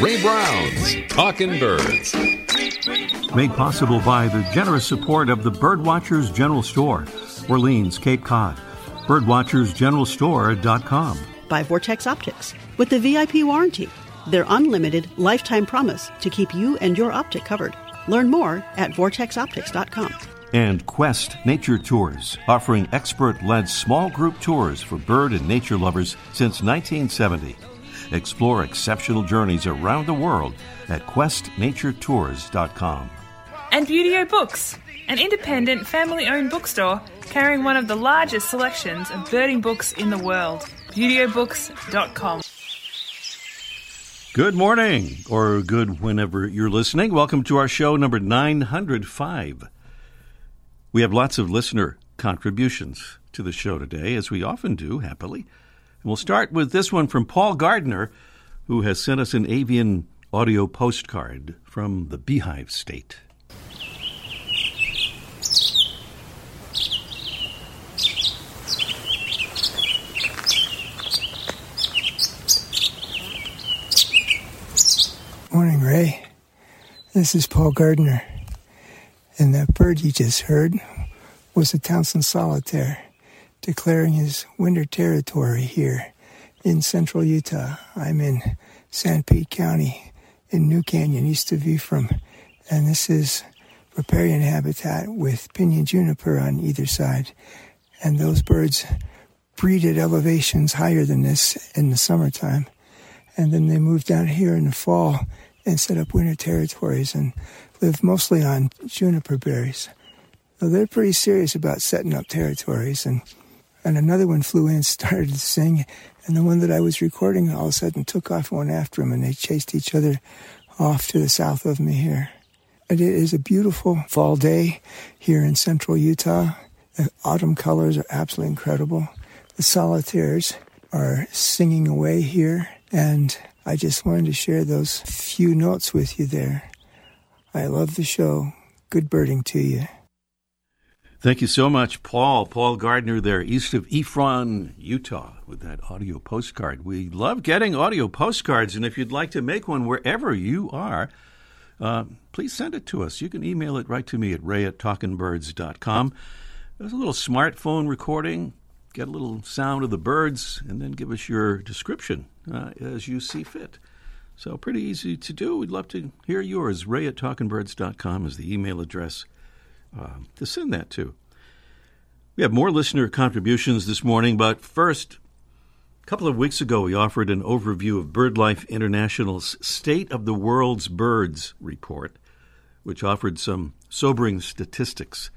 Ray Brown's Talking Birds. Made possible by the generous support of the Birdwatchers General Store, Orleans, Cape Cod. Birdwatchersgeneralstore.com. By Vortex Optics with the VIP warranty, their unlimited lifetime promise to keep you and your optic covered. Learn more at vortexoptics.com. And Quest Nature Tours, offering expert led small group tours for bird and nature lovers since 1970. Explore exceptional journeys around the world at questnaturetours.com. And Buteo Books, an independent family owned bookstore carrying one of the largest selections of birding books in the world. ButeoBooks.com. Good morning, or good whenever you're listening. Welcome to our show number 905. We have lots of listener contributions to the show today, as we often do, happily. We'll start with this one from Paul Gardner, who has sent us an avian audio postcard from the Beehive State. Morning, Ray. This is Paul Gardner. And that bird you just heard was a Townsend solitaire declaring his winter territory here in central Utah. I'm in Sanpete County in New Canyon, east of Ephraim. And this is riparian habitat with pinyon juniper on either side. And those birds breed at elevations higher than this in the summertime. And then they move down here in the fall and set up winter territories and live mostly on juniper berries. So they're pretty serious about setting up territories. And, and another one flew in, and started to sing, and the one that I was recording all of a sudden took off one after him, and they chased each other off to the south of me here. And it is a beautiful fall day here in central Utah. The autumn colors are absolutely incredible. The solitaires are singing away here, and I just wanted to share those few notes with you there. I love the show. Good birding to you. Thank you so much, Paul. Paul Gardner there, east of Ephraim, Utah, with that audio postcard. We love getting audio postcards, and if you'd like to make one wherever you are, uh, please send it to us. You can email it right to me at ray at talkingbirds.com. There's a little smartphone recording. Get a little sound of the birds, and then give us your description uh, as you see fit. So, pretty easy to do. We'd love to hear yours. Ray at talkingbirds.com is the email address uh, to send that to. We have more listener contributions this morning, but first, a couple of weeks ago, we offered an overview of BirdLife International's State of the World's Birds report, which offered some sobering statistics,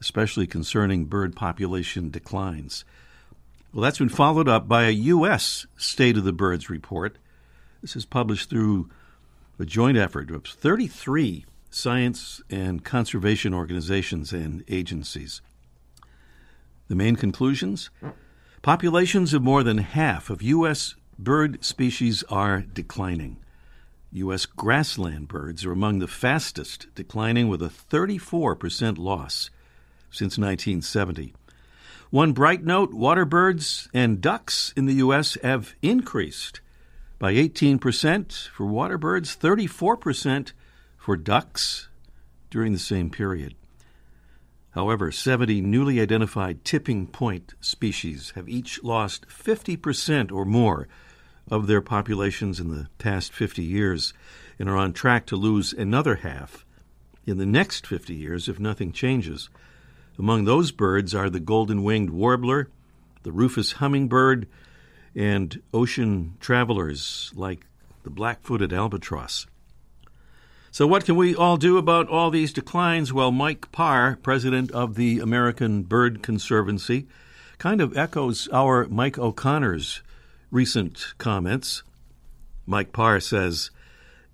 especially concerning bird population declines. Well, that's been followed up by a U.S. State of the Birds report. This is published through a joint effort of 33 science and conservation organizations and agencies. The main conclusions? Populations of more than half of U.S. bird species are declining. U.S. grassland birds are among the fastest declining, with a 34% loss since 1970. One bright note water birds and ducks in the U.S. have increased by 18% for water birds, 34% for ducks during the same period. However, 70 newly identified tipping point species have each lost 50% or more of their populations in the past 50 years and are on track to lose another half in the next 50 years if nothing changes. Among those birds are the golden winged warbler, the rufous hummingbird, and ocean travelers like the black footed albatross. So, what can we all do about all these declines? Well, Mike Parr, president of the American Bird Conservancy, kind of echoes our Mike O'Connor's recent comments. Mike Parr says,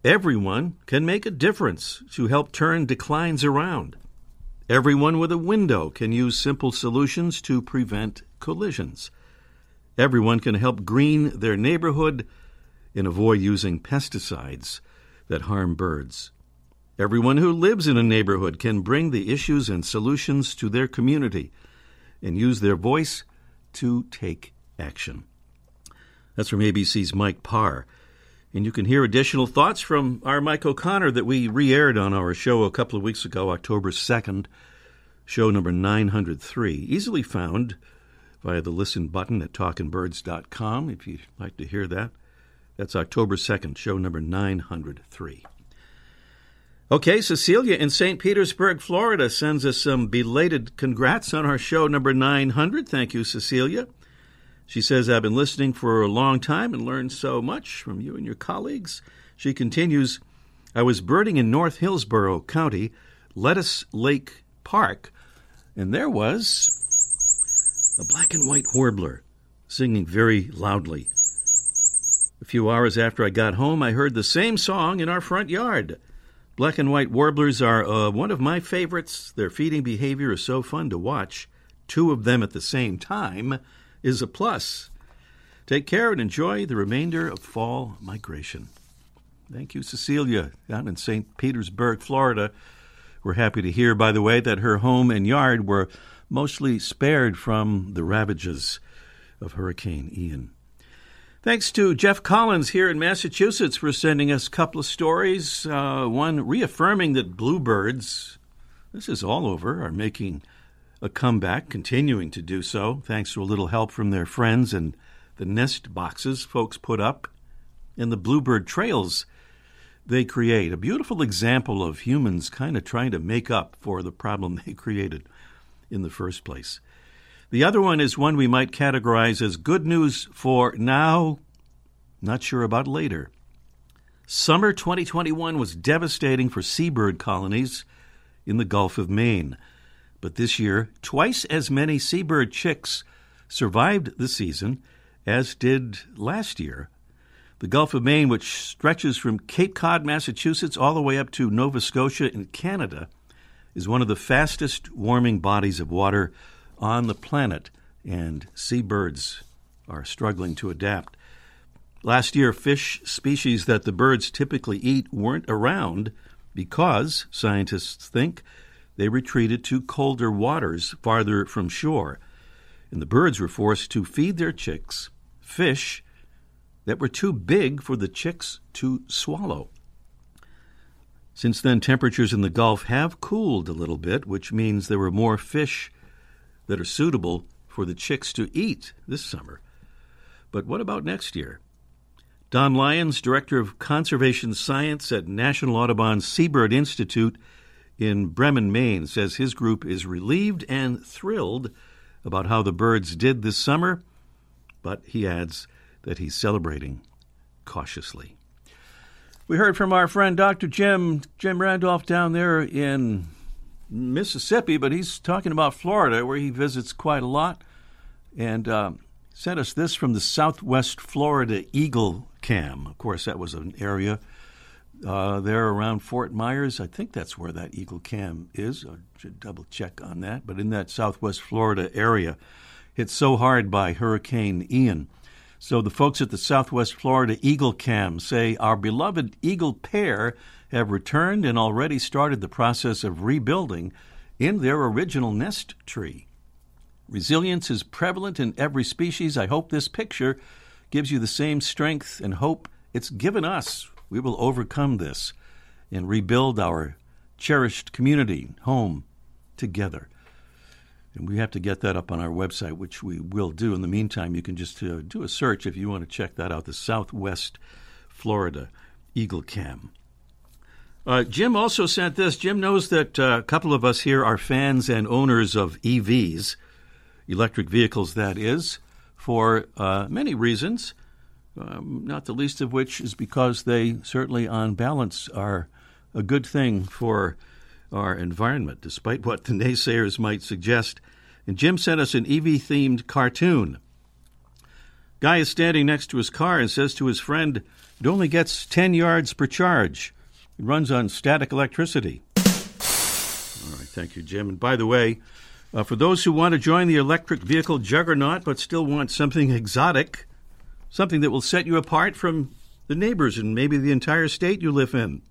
Everyone can make a difference to help turn declines around. Everyone with a window can use simple solutions to prevent collisions. Everyone can help green their neighborhood and avoid using pesticides that harm birds. Everyone who lives in a neighborhood can bring the issues and solutions to their community and use their voice to take action. That's from ABC's Mike Parr. And you can hear additional thoughts from our Mike O'Connor that we re aired on our show a couple of weeks ago, October 2nd, show number 903. Easily found via the listen button at talkingbirds.com if you'd like to hear that. That's October 2nd, show number 903. Okay, Cecilia in St. Petersburg, Florida sends us some belated congrats on our show number 900. Thank you, Cecilia. She says, I've been listening for a long time and learned so much from you and your colleagues. She continues, I was birding in North Hillsborough County, Lettuce Lake Park, and there was a black and white warbler singing very loudly. A few hours after I got home, I heard the same song in our front yard. Black and white warblers are uh, one of my favorites. Their feeding behavior is so fun to watch. Two of them at the same time is a plus. Take care and enjoy the remainder of fall migration. Thank you, Cecilia, down in St. Petersburg, Florida. We're happy to hear, by the way, that her home and yard were mostly spared from the ravages of Hurricane Ian. Thanks to Jeff Collins here in Massachusetts for sending us a couple of stories. Uh, one reaffirming that bluebirds, this is all over, are making a comeback, continuing to do so, thanks to a little help from their friends and the nest boxes folks put up and the bluebird trails they create. A beautiful example of humans kind of trying to make up for the problem they created in the first place. The other one is one we might categorize as good news for now, not sure about later. Summer 2021 was devastating for seabird colonies in the Gulf of Maine. But this year, twice as many seabird chicks survived the season as did last year. The Gulf of Maine, which stretches from Cape Cod, Massachusetts, all the way up to Nova Scotia in Canada, is one of the fastest warming bodies of water on the planet, and seabirds are struggling to adapt. Last year, fish species that the birds typically eat weren't around because, scientists think, they retreated to colder waters farther from shore. And the birds were forced to feed their chicks fish that were too big for the chicks to swallow. Since then, temperatures in the Gulf have cooled a little bit, which means there were more fish that are suitable for the chicks to eat this summer. But what about next year? Don Lyons, Director of Conservation Science at National Audubon Seabird Institute in Bremen, Maine, says his group is relieved and thrilled about how the birds did this summer, but he adds that he's celebrating cautiously. We heard from our friend Dr. Jim Jim Randolph down there in Mississippi, but he's talking about Florida, where he visits quite a lot, and uh, sent us this from the Southwest Florida Eagle Cam. Of course, that was an area uh, there around Fort Myers. I think that's where that Eagle Cam is. I should double check on that. But in that Southwest Florida area, hit so hard by Hurricane Ian. So the folks at the Southwest Florida Eagle Cam say our beloved eagle pair have returned and already started the process of rebuilding in their original nest tree. Resilience is prevalent in every species. I hope this picture gives you the same strength and hope it's given us. We will overcome this and rebuild our cherished community, home, together. And we have to get that up on our website, which we will do. In the meantime, you can just uh, do a search if you want to check that out the Southwest Florida Eagle Cam. Uh, Jim also sent this. Jim knows that uh, a couple of us here are fans and owners of EVs, electric vehicles, that is, for uh, many reasons, um, not the least of which is because they certainly, on balance, are a good thing for our environment, despite what the naysayers might suggest. And Jim sent us an EV themed cartoon. Guy is standing next to his car and says to his friend, It only gets 10 yards per charge. It runs on static electricity. All right, thank you, Jim. And by the way, uh, for those who want to join the electric vehicle juggernaut but still want something exotic, something that will set you apart from the neighbors and maybe the entire state you live in,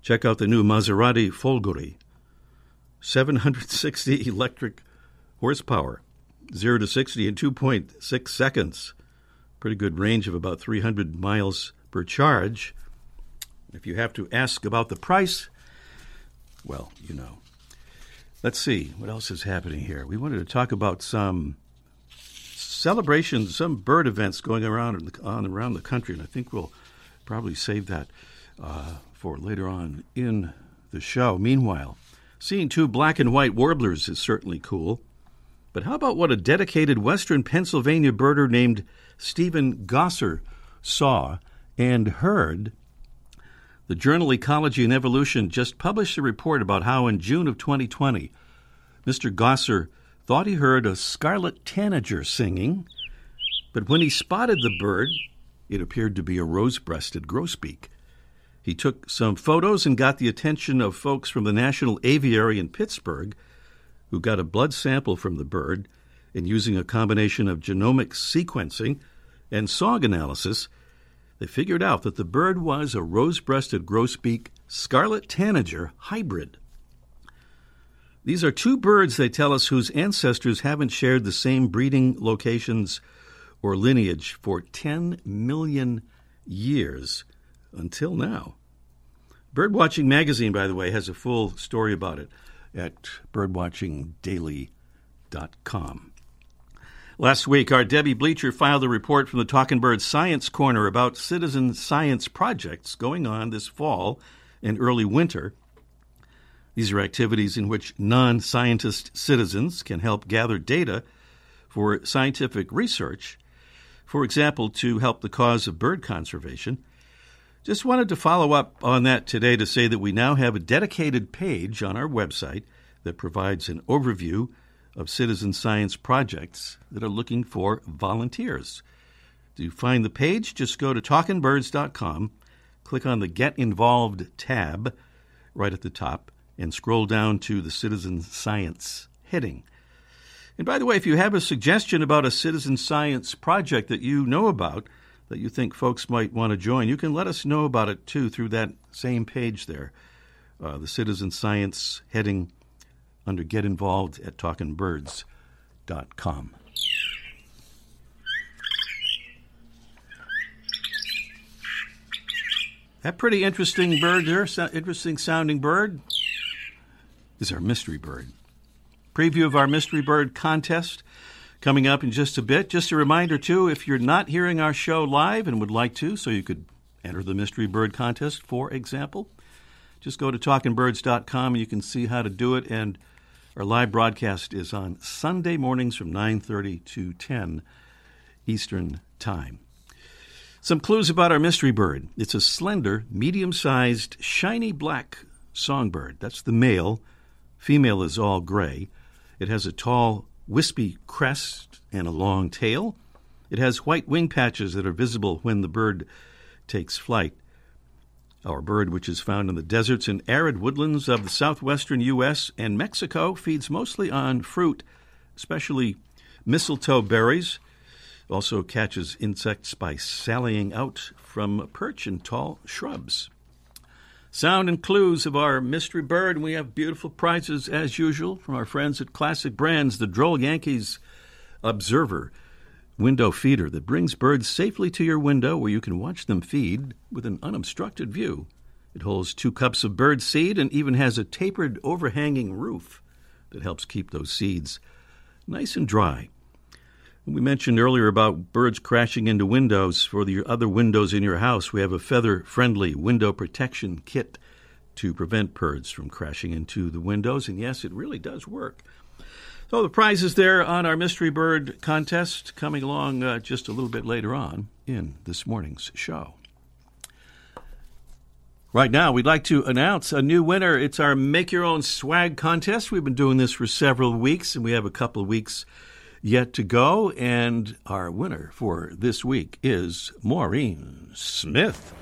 check out the new Maserati Folgore. 760 electric horsepower, 0 to 60 in 2.6 seconds. Pretty good range of about 300 miles per charge. If you have to ask about the price, well, you know. Let's see what else is happening here. We wanted to talk about some celebrations, some bird events going around on around the country, and I think we'll probably save that uh, for later on in the show. Meanwhile, seeing two black and white warblers is certainly cool. But how about what a dedicated Western Pennsylvania birder named Stephen Gosser saw and heard? The journal Ecology and Evolution just published a report about how in June of 2020, Mr. Gosser thought he heard a scarlet tanager singing, but when he spotted the bird, it appeared to be a rose breasted grosbeak. He took some photos and got the attention of folks from the National Aviary in Pittsburgh, who got a blood sample from the bird and using a combination of genomic sequencing and song analysis, they figured out that the bird was a rose breasted grosbeak scarlet tanager hybrid. These are two birds, they tell us, whose ancestors haven't shared the same breeding locations or lineage for 10 million years until now. Birdwatching Magazine, by the way, has a full story about it at birdwatchingdaily.com. Last week, our Debbie Bleacher filed a report from the Talking Bird Science Corner about citizen science projects going on this fall and early winter. These are activities in which non scientist citizens can help gather data for scientific research, for example, to help the cause of bird conservation. Just wanted to follow up on that today to say that we now have a dedicated page on our website that provides an overview of citizen science projects that are looking for volunteers. To find the page, just go to talkingbirds.com, click on the Get Involved tab right at the top, and scroll down to the Citizen Science heading. And by the way, if you have a suggestion about a citizen science project that you know about, that you think folks might want to join, you can let us know about it too through that same page there, uh, the Citizen Science heading under Get Involved at TalkingBirds.com. That pretty interesting bird there, interesting sounding bird, is our mystery bird. Preview of our mystery bird contest coming up in just a bit. Just a reminder, too, if you're not hearing our show live and would like to, so you could enter the mystery bird contest, for example, just go to talkingbirds.com and you can see how to do it. And our live broadcast is on Sunday mornings from 9:30 to 10 Eastern Time. Some clues about our mystery bird. It's a slender, medium-sized, shiny black songbird. That's the male. Female is all gray. It has a tall, wispy crest and a long tail. It has white wing patches that are visible when the bird takes flight. Our bird, which is found in the deserts and arid woodlands of the southwestern U.S. and Mexico, feeds mostly on fruit, especially mistletoe berries. Also catches insects by sallying out from perch in tall shrubs. Sound and clues of our mystery bird, and we have beautiful prizes as usual from our friends at Classic Brands, the Droll Yankees Observer window feeder that brings birds safely to your window where you can watch them feed with an unobstructed view. It holds two cups of bird seed and even has a tapered overhanging roof that helps keep those seeds nice and dry. We mentioned earlier about birds crashing into windows. For the other windows in your house, we have a feather friendly window protection kit to prevent birds from crashing into the windows. And yes, it really does work. So the prize is there on our Mystery Bird contest coming along uh, just a little bit later on in this morning's show. Right now, we'd like to announce a new winner. It's our Make Your Own Swag contest. We've been doing this for several weeks, and we have a couple of weeks yet to go. And our winner for this week is Maureen Smith.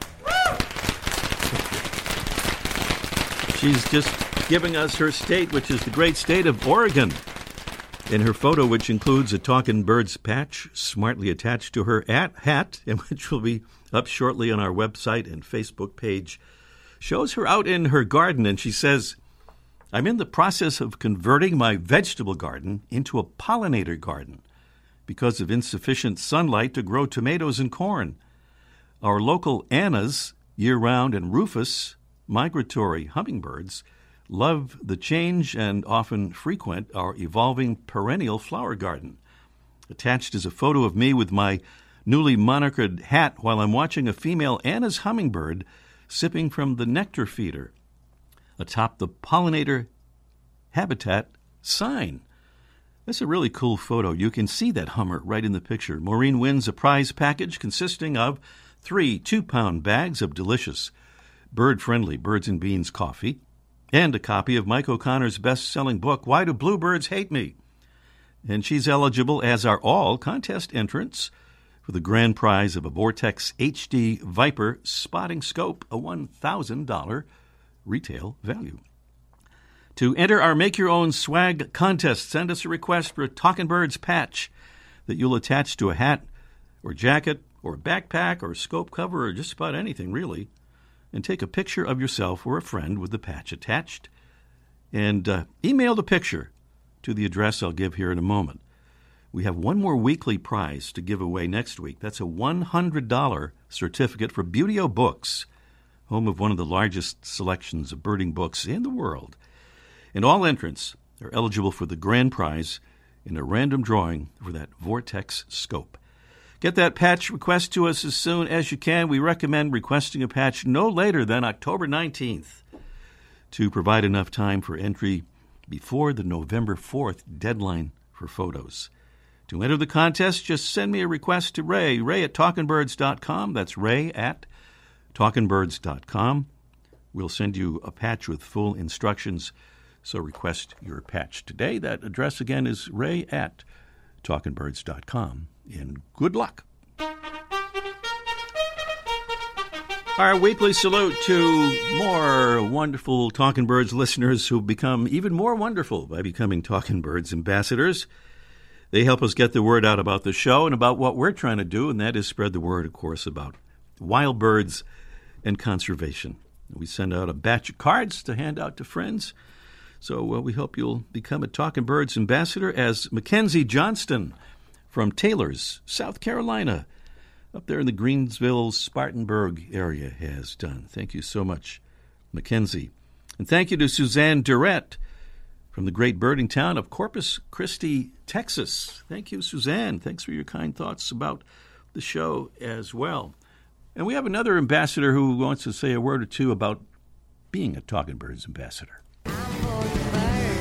She's just giving us her state, which is the great state of Oregon. In her photo, which includes a Talking Birds patch smartly attached to her at hat, and which will be up shortly on our website and Facebook page, shows her out in her garden, and she says, I'm in the process of converting my vegetable garden into a pollinator garden because of insufficient sunlight to grow tomatoes and corn. Our local Anna's, year round, and Rufous, migratory hummingbirds, love the change and often frequent our evolving perennial flower garden. Attached is a photo of me with my newly monocred hat while I'm watching a female Anna's hummingbird sipping from the nectar feeder atop the pollinator habitat sign. That's a really cool photo. You can see that Hummer right in the picture. Maureen wins a prize package consisting of three two pound bags of delicious, bird friendly Birds and Beans coffee, and a copy of Mike O'Connor's best selling book, Why Do Bluebirds Hate Me? And she's eligible, as are all contest entrants, for the grand prize of a Vortex HD Viper spotting scope, a $1,000 retail value. To enter our Make Your Own Swag contest, send us a request for a Talking Birds patch that you'll attach to a hat or jacket or backpack or scope cover or just about anything, really and take a picture of yourself or a friend with the patch attached, and uh, email the picture to the address I'll give here in a moment. We have one more weekly prize to give away next week. That's a $100 certificate for Buteo Books, home of one of the largest selections of birding books in the world. And all entrants are eligible for the grand prize in a random drawing for that Vortex scope. Get that patch request to us as soon as you can. We recommend requesting a patch no later than October 19th to provide enough time for entry before the November 4th deadline for photos. To enter the contest, just send me a request to Ray, ray at talkingbirds.com. That's ray at talkingbirds.com. We'll send you a patch with full instructions, so request your patch today. That address again is ray at talkingbirds.com and good luck. Our weekly salute to more wonderful Talking Birds listeners who've become even more wonderful by becoming Talking Birds ambassadors. They help us get the word out about the show and about what we're trying to do, and that is spread the word, of course, about wild birds and conservation. We send out a batch of cards to hand out to friends. So uh, we hope you'll become a Talking Birds ambassador as Mackenzie Johnston from Taylors, South Carolina, up there in the Greenville, Spartanburg area, has done. Thank you so much, Mackenzie. And thank you to Suzanne Durrett from the great birding town of Corpus Christi, Texas. Thank you, Suzanne. Thanks for your kind thoughts about the show as well. And we have another ambassador who wants to say a word or two about being a Talking Birds ambassador.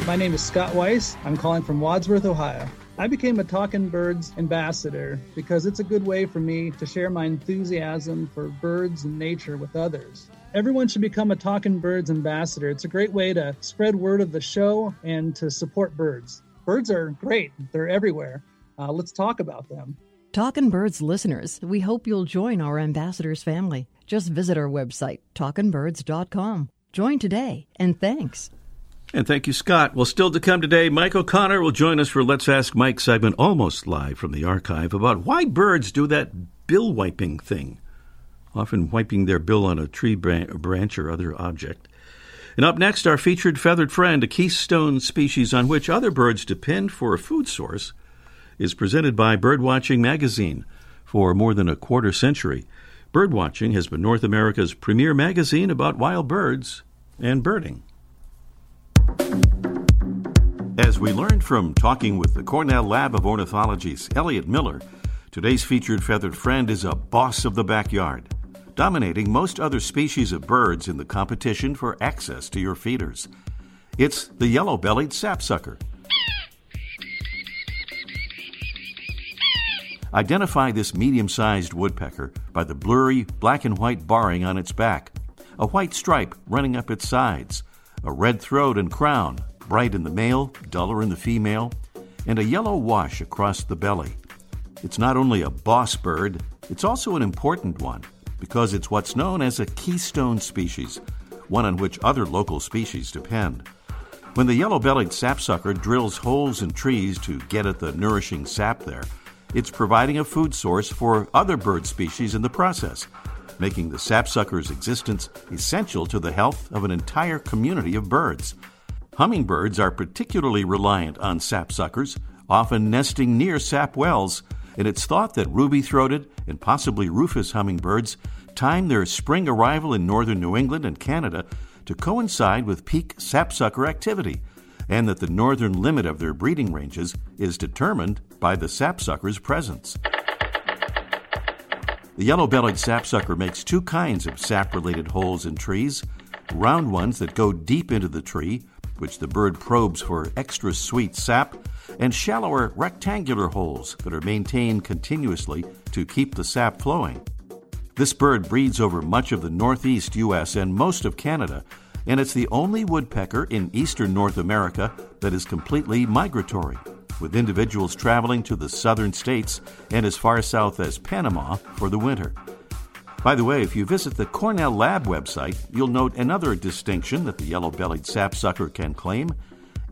My name is Scott Weiss. I'm calling from Wadsworth, Ohio. I became a Talking Birds ambassador because it's a good way for me to share my enthusiasm for birds and nature with others. Everyone should become a Talking Birds ambassador. It's a great way to spread word of the show and to support birds. Birds are great, they're everywhere. Uh, let's talk about them. Talking Birds listeners, we hope you'll join our ambassadors family. Just visit our website, talkingbirds.com. Join today, and thanks. And thank you, Scott. Well, still to come today, Mike O'Connor will join us for Let's Ask Mike segment almost live from the archive about why birds do that bill wiping thing, often wiping their bill on a tree branch or other object. And up next, our featured feathered friend, a keystone species on which other birds depend for a food source, is presented by Birdwatching Magazine. For more than a quarter century, Birdwatching has been North America's premier magazine about wild birds and birding. As we learned from talking with the Cornell Lab of Ornithology's Elliot Miller, today's featured feathered friend is a boss of the backyard, dominating most other species of birds in the competition for access to your feeders. It's the yellow bellied sapsucker. Identify this medium sized woodpecker by the blurry black and white barring on its back, a white stripe running up its sides, a red throat and crown, bright in the male, duller in the female, and a yellow wash across the belly. It's not only a boss bird, it's also an important one because it's what's known as a keystone species, one on which other local species depend. When the yellow bellied sapsucker drills holes in trees to get at the nourishing sap there, it's providing a food source for other bird species in the process, making the sapsucker's existence essential to the health of an entire community of birds. Hummingbirds are particularly reliant on sapsuckers, often nesting near sap wells, and it's thought that ruby throated and possibly rufous hummingbirds time their spring arrival in northern New England and Canada to coincide with peak sapsucker activity, and that the northern limit of their breeding ranges is determined by the sapsucker's presence. The yellow bellied sapsucker makes two kinds of sap related holes in trees round ones that go deep into the tree, which the bird probes for extra sweet sap, and shallower rectangular holes that are maintained continuously to keep the sap flowing. This bird breeds over much of the northeast U.S. and most of Canada, and it's the only woodpecker in eastern North America that is completely migratory, with individuals traveling to the southern states and as far south as Panama for the winter. By the way, if you visit the Cornell Lab website, you'll note another distinction that the yellow bellied sapsucker can claim.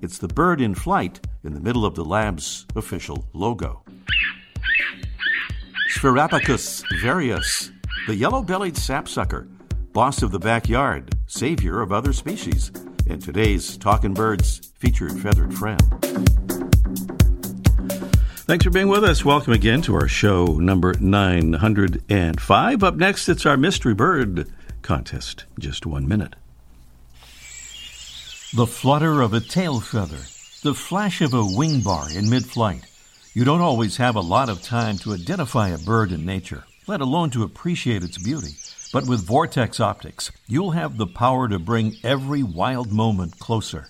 It's the bird in flight in the middle of the lab's official logo. Sphyrapicus varius, the yellow bellied sapsucker, boss of the backyard, savior of other species, and today's Talking Birds featured feathered friend. Thanks for being with us. Welcome again to our show number 905. Up next, it's our Mystery Bird contest. Just one minute. The flutter of a tail feather, the flash of a wing bar in mid flight. You don't always have a lot of time to identify a bird in nature, let alone to appreciate its beauty. But with Vortex Optics, you'll have the power to bring every wild moment closer.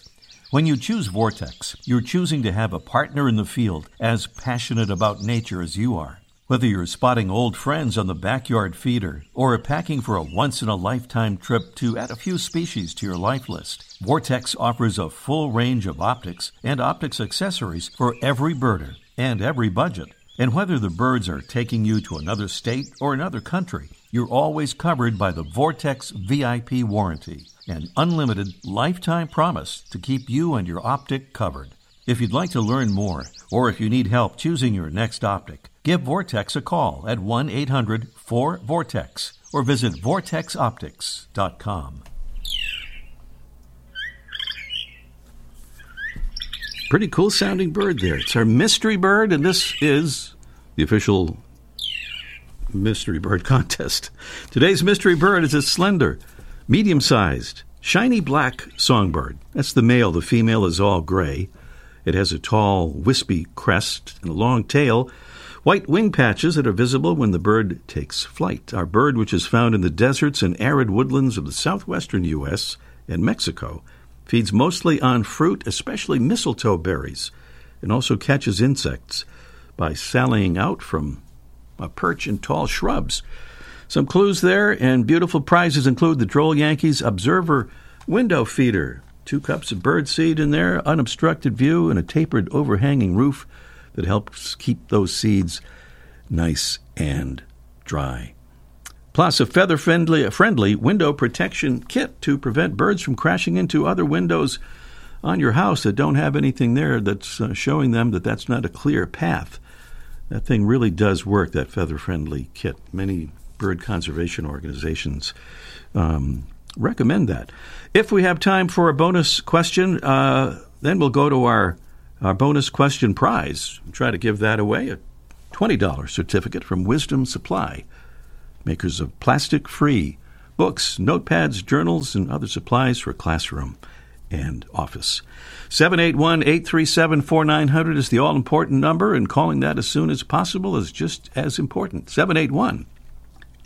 When you choose Vortex, you're choosing to have a partner in the field as passionate about nature as you are. Whether you're spotting old friends on the backyard feeder or packing for a once in a lifetime trip to add a few species to your life list, Vortex offers a full range of optics and optics accessories for every birder and every budget. And whether the birds are taking you to another state or another country, you're always covered by the Vortex VIP warranty, an unlimited lifetime promise to keep you and your optic covered. If you'd like to learn more, or if you need help choosing your next optic, give Vortex a call at 1 800 4 Vortex or visit vortexoptics.com. Pretty cool sounding bird there. It's our mystery bird, and this is the official mystery bird contest. Today's mystery bird is a slender, medium sized, shiny black songbird. That's the male. The female is all gray. It has a tall, wispy crest and a long tail, white wing patches that are visible when the bird takes flight. Our bird, which is found in the deserts and arid woodlands of the southwestern U.S. and Mexico, feeds mostly on fruit, especially mistletoe berries, and also catches insects by sallying out from perch in tall shrubs. Some clues there, and beautiful prizes include the Droll Yankees Observer window feeder, two cups of bird seed in there, unobstructed view, and a tapered overhanging roof that helps keep those seeds nice and dry. Plus, a feather friendly, friendly window protection kit to prevent birds from crashing into other windows on your house that don't have anything there that's uh, showing them that that's not a clear path. That thing really does work, that feather friendly kit. Many bird conservation organizations um, recommend that. If we have time for a bonus question, uh, then we'll go to our, our bonus question prize. Try to give that away a $20 certificate from Wisdom Supply makers of plastic free books, notepads, journals, and other supplies for classroom and office. 781 837 4900 is the all important number, and calling that as soon as possible is just as important. 781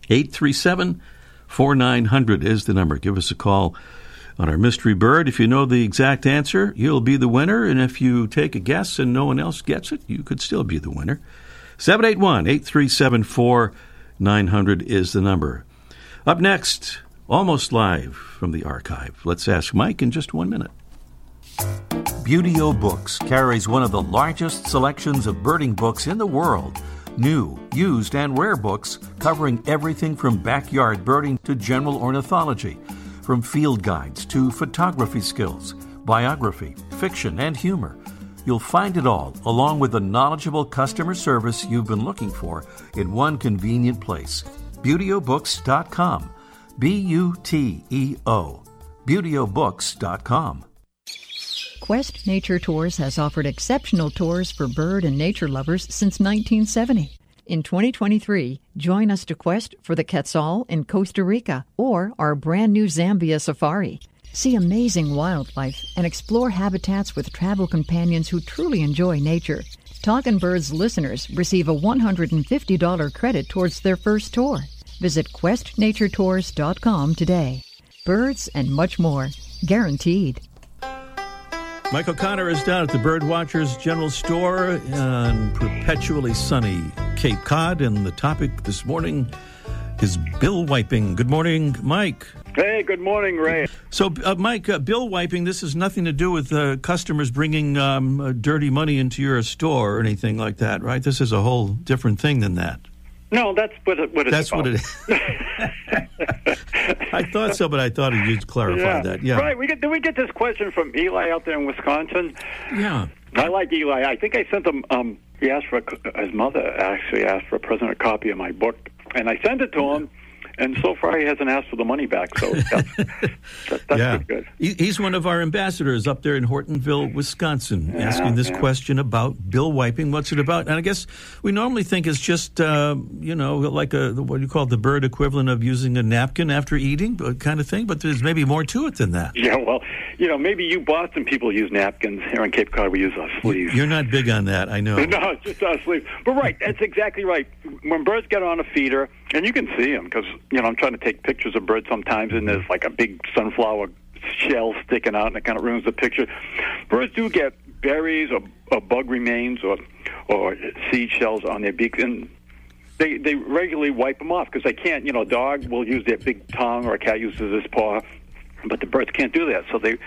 837 4900 is the number. Give us a call on our mystery bird. If you know the exact answer, you'll be the winner, and if you take a guess and no one else gets it, you could still be the winner. 781 837 4900. is the number. Up next, almost live from the archive. Let's ask Mike in just one minute. Buteo Books carries one of the largest selections of birding books in the world. New, used, and rare books covering everything from backyard birding to general ornithology, from field guides to photography skills, biography, fiction, and humor. You'll find it all, along with the knowledgeable customer service you've been looking for, in one convenient place. ButeoBooks.com. B U T E O. ButeoBooks.com. Quest Nature Tours has offered exceptional tours for bird and nature lovers since 1970. In 2023, join us to quest for the Quetzal in Costa Rica or our brand new Zambia safari. See amazing wildlife and explore habitats with travel companions who truly enjoy nature. Talkin' Birds listeners receive a $150 credit towards their first tour. Visit questnaturetours.com today. Birds and much more, guaranteed. Mike O'Connor is down at the Birdwatchers General Store on perpetually sunny Cape Cod, and the topic this morning is bill wiping. Good morning, Mike. Hey, good morning, Ray. So, uh, Mike, uh, bill wiping, this has nothing to do with uh, customers bringing um, uh, dirty money into your store or anything like that, right? This is a whole different thing than that. No, that's what it, what it's That's what it is. I thought so, but I thought you'd clarify yeah. that. Yeah. Right. We get, did we get this question from Eli out there in Wisconsin? Yeah. I like Eli. I think I sent him. Um, he asked for a, his mother actually asked for a present copy of my book, and I sent it to him. And so far, he hasn't asked for the money back. So that's, that, that's yeah. pretty good. He's one of our ambassadors up there in Hortonville, Wisconsin, asking this yeah. question about bill wiping. What's it about? And I guess we normally think it's just, uh, you know, like a what do you call it, the bird equivalent of using a napkin after eating, uh, kind of thing. But there's maybe more to it than that. Yeah. Well, you know, maybe you Boston people use napkins. Here on Cape Cod, we use our sleeves. You're not big on that, I know. No, it's just our sleeves. But right, that's exactly right. When birds get on a feeder, and you can see them because you know I'm trying to take pictures of birds sometimes, and there's like a big sunflower shell sticking out, and it kind of ruins the picture. Birds do get berries or, or bug remains or or seed shells on their beaks, and they they regularly wipe them off because they can't. You know, a dog will use their big tongue, or a cat uses his paw, but the birds can't do that. So they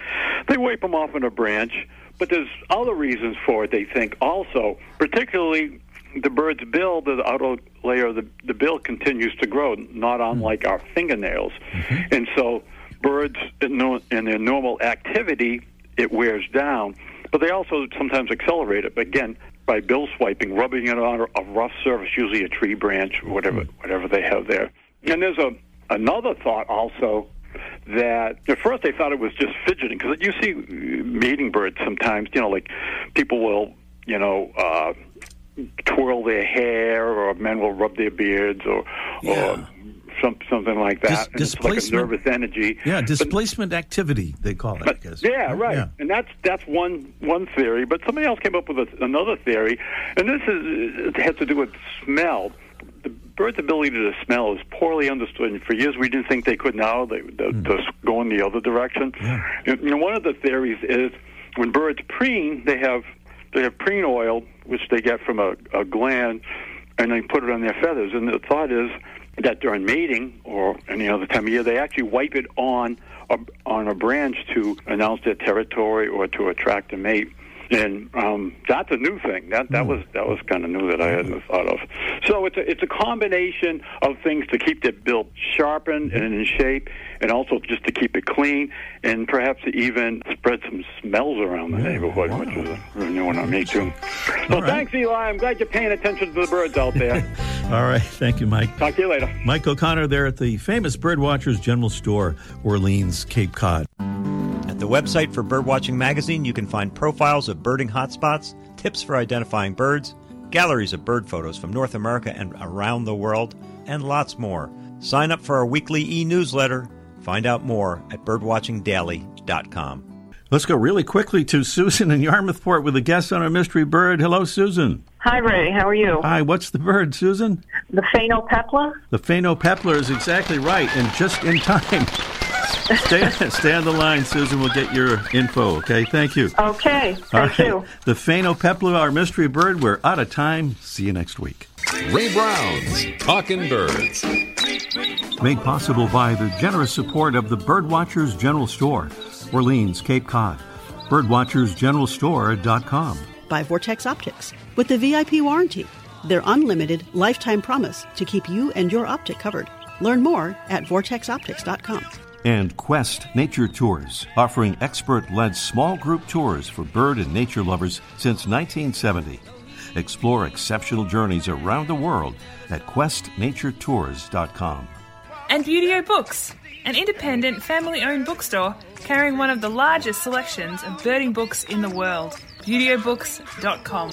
they wipe them off on a branch. But there's other reasons for it. They think also, particularly the bird's bill, the outer layer of the, the bill continues to grow, not hmm. unlike our fingernails. Mm-hmm. And so birds, in, no, in their normal activity, it wears down. But they also sometimes accelerate it. Again, by bill swiping, rubbing it on a rough surface, usually a tree branch, whatever hmm. whatever they have there. And there's a another thought also that at first they thought it was just fidgeting because you see mating birds sometimes. You know, like people will you know. Uh, twirl their hair, or men will rub their beards, or Yeah. or some, something like that. Dis- it's like a displacement. nervous energy. Yeah, But- displacement activity, they call it, I but, guess. yeah, right. Yeah. And that's that's one one theory. But somebody else came up with a, another theory, and this is it has to do with smell. Bird's ability to smell is poorly understood, and for years we didn't think they could. Now they, Hmm. to go in the other direction. And, you know, one of the theories is when birds preen, they have they have preen oil, which they get from a, a gland, and they put it on their feathers. And the thought is that during mating or any other time of year, they actually wipe it on a, on a branch to announce their territory or to attract a mate. And um, that's a new thing. That that was that was kind of new that I hadn't thought of. So it's a, it's a combination of things to keep the bill sharpened and in shape, and also just to keep it clean, and perhaps even spread some smells around the neighborhood, which is a new one on me too. So right. thanks, Eli. I'm glad you're paying attention to the birds out there. All right. Thank you, Mike. Talk to you later. Mike O'Connor there at the famous Birdwatchers General Store, Orleans, Cape Cod. At the website for Birdwatching Magazine, you can find profiles of birding hotspots, tips for identifying birds, galleries of bird photos from North America and around the world, and lots more. Sign up for our weekly e newsletter. Find out more at birdwatchingdaily.com. Let's go really quickly to Susan in Yarmouthport with a guest on our mystery bird. Hello, Susan. Hi, Ray. How are you? Hi, what's the bird, Susan? The phainopepla? The phainopepla is exactly right, and just in time. stay, stay on the line, Susan. We'll get your info, okay? Thank you. Okay. Thank right. you. The phainopepla, our mystery bird. We're out of time. See you next week. Ray Brown's Talking Birds. Made possible by the generous support of the Birdwatchers General Store, Orleans, Cape Cod. Birdwatchersgeneralstore.com. by Vortex Optics with the VIP warranty, their unlimited lifetime promise to keep you and your optic covered. Learn more at vortexoptics.com. And Quest Nature Tours, offering expert led small group tours for bird and nature lovers since 1970. Explore exceptional journeys around the world at questnaturetours.com. And Buteo Books, an independent family owned bookstore carrying one of the largest selections of birding books in the world. ButeoBooks.com.